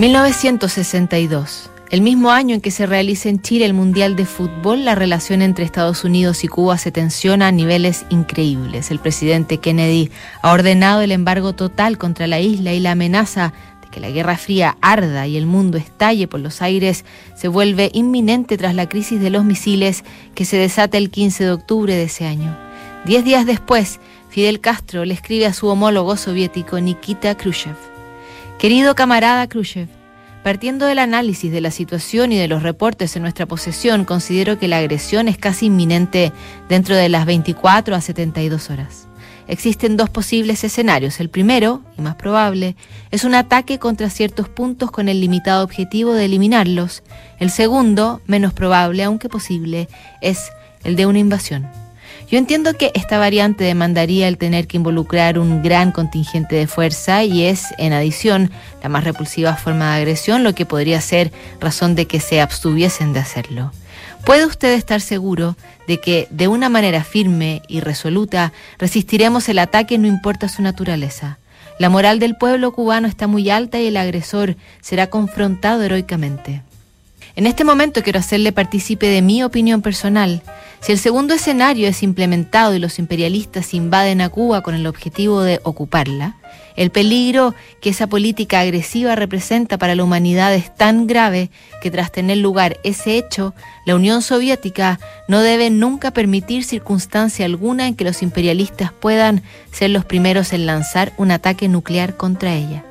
1962. El mismo año en que se realiza en Chile el Mundial de Fútbol, la relación entre Estados Unidos y Cuba se tensiona a niveles increíbles. El presidente Kennedy ha ordenado el embargo total contra la isla y la amenaza de que la Guerra Fría arda y el mundo estalle por los aires se vuelve inminente tras la crisis de los misiles que se desata el 15 de octubre de ese año. Diez días después, Fidel Castro le escribe a su homólogo soviético Nikita Khrushchev. Querido camarada Khrushchev, Partiendo del análisis de la situación y de los reportes en nuestra posesión, considero que la agresión es casi inminente dentro de las 24 a 72 horas. Existen dos posibles escenarios. El primero, y más probable, es un ataque contra ciertos puntos con el limitado objetivo de eliminarlos. El segundo, menos probable, aunque posible, es el de una invasión. Yo entiendo que esta variante demandaría el tener que involucrar un gran contingente de fuerza y es, en adición, la más repulsiva forma de agresión, lo que podría ser razón de que se abstuviesen de hacerlo. ¿Puede usted estar seguro de que de una manera firme y resoluta resistiremos el ataque no importa su naturaleza? La moral del pueblo cubano está muy alta y el agresor será confrontado heroicamente. En este momento quiero hacerle partícipe de mi opinión personal. Si el segundo escenario es implementado y los imperialistas invaden a Cuba con el objetivo de ocuparla, el peligro que esa política agresiva representa para la humanidad es tan grave que tras tener lugar ese hecho, la Unión Soviética no debe nunca permitir circunstancia alguna en que los imperialistas puedan ser los primeros en lanzar un ataque nuclear contra ella.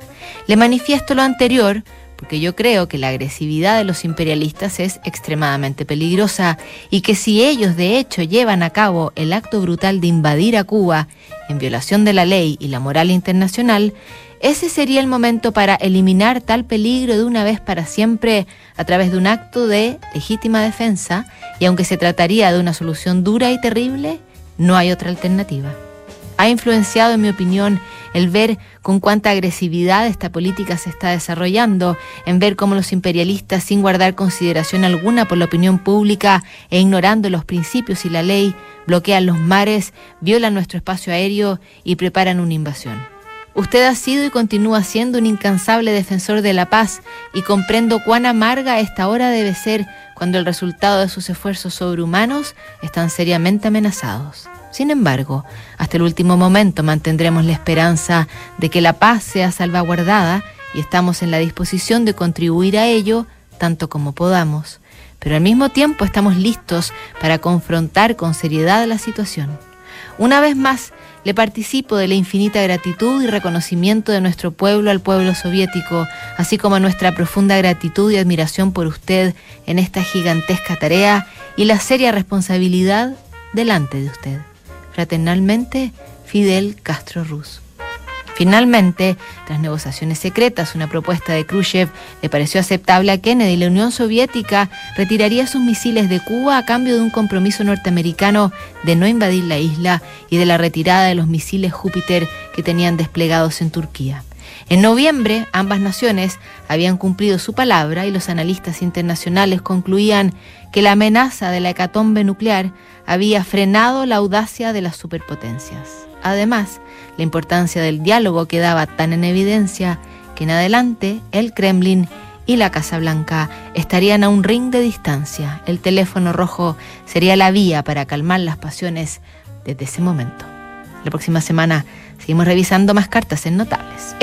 Le manifiesto lo anterior porque yo creo que la agresividad de los imperialistas es extremadamente peligrosa y que si ellos de hecho llevan a cabo el acto brutal de invadir a Cuba en violación de la ley y la moral internacional, ese sería el momento para eliminar tal peligro de una vez para siempre a través de un acto de legítima defensa y aunque se trataría de una solución dura y terrible, no hay otra alternativa. Ha influenciado, en mi opinión, el ver con cuánta agresividad esta política se está desarrollando, en ver cómo los imperialistas, sin guardar consideración alguna por la opinión pública e ignorando los principios y la ley, bloquean los mares, violan nuestro espacio aéreo y preparan una invasión. Usted ha sido y continúa siendo un incansable defensor de la paz y comprendo cuán amarga esta hora debe ser cuando el resultado de sus esfuerzos sobrehumanos están seriamente amenazados. Sin embargo, hasta el último momento mantendremos la esperanza de que la paz sea salvaguardada y estamos en la disposición de contribuir a ello tanto como podamos. Pero al mismo tiempo estamos listos para confrontar con seriedad la situación. Una vez más, le participo de la infinita gratitud y reconocimiento de nuestro pueblo al pueblo soviético, así como nuestra profunda gratitud y admiración por usted en esta gigantesca tarea y la seria responsabilidad delante de usted. Fraternalmente, Fidel Castro Ruz. Finalmente, tras negociaciones secretas, una propuesta de Khrushchev le pareció aceptable a Kennedy y la Unión Soviética retiraría sus misiles de Cuba a cambio de un compromiso norteamericano de no invadir la isla y de la retirada de los misiles Júpiter que tenían desplegados en Turquía. En noviembre, ambas naciones habían cumplido su palabra y los analistas internacionales concluían que la amenaza de la hecatombe nuclear había frenado la audacia de las superpotencias. Además, la importancia del diálogo quedaba tan en evidencia que en adelante el Kremlin y la Casa Blanca estarían a un ring de distancia. El teléfono rojo sería la vía para calmar las pasiones desde ese momento. La próxima semana seguimos revisando más cartas en Notables.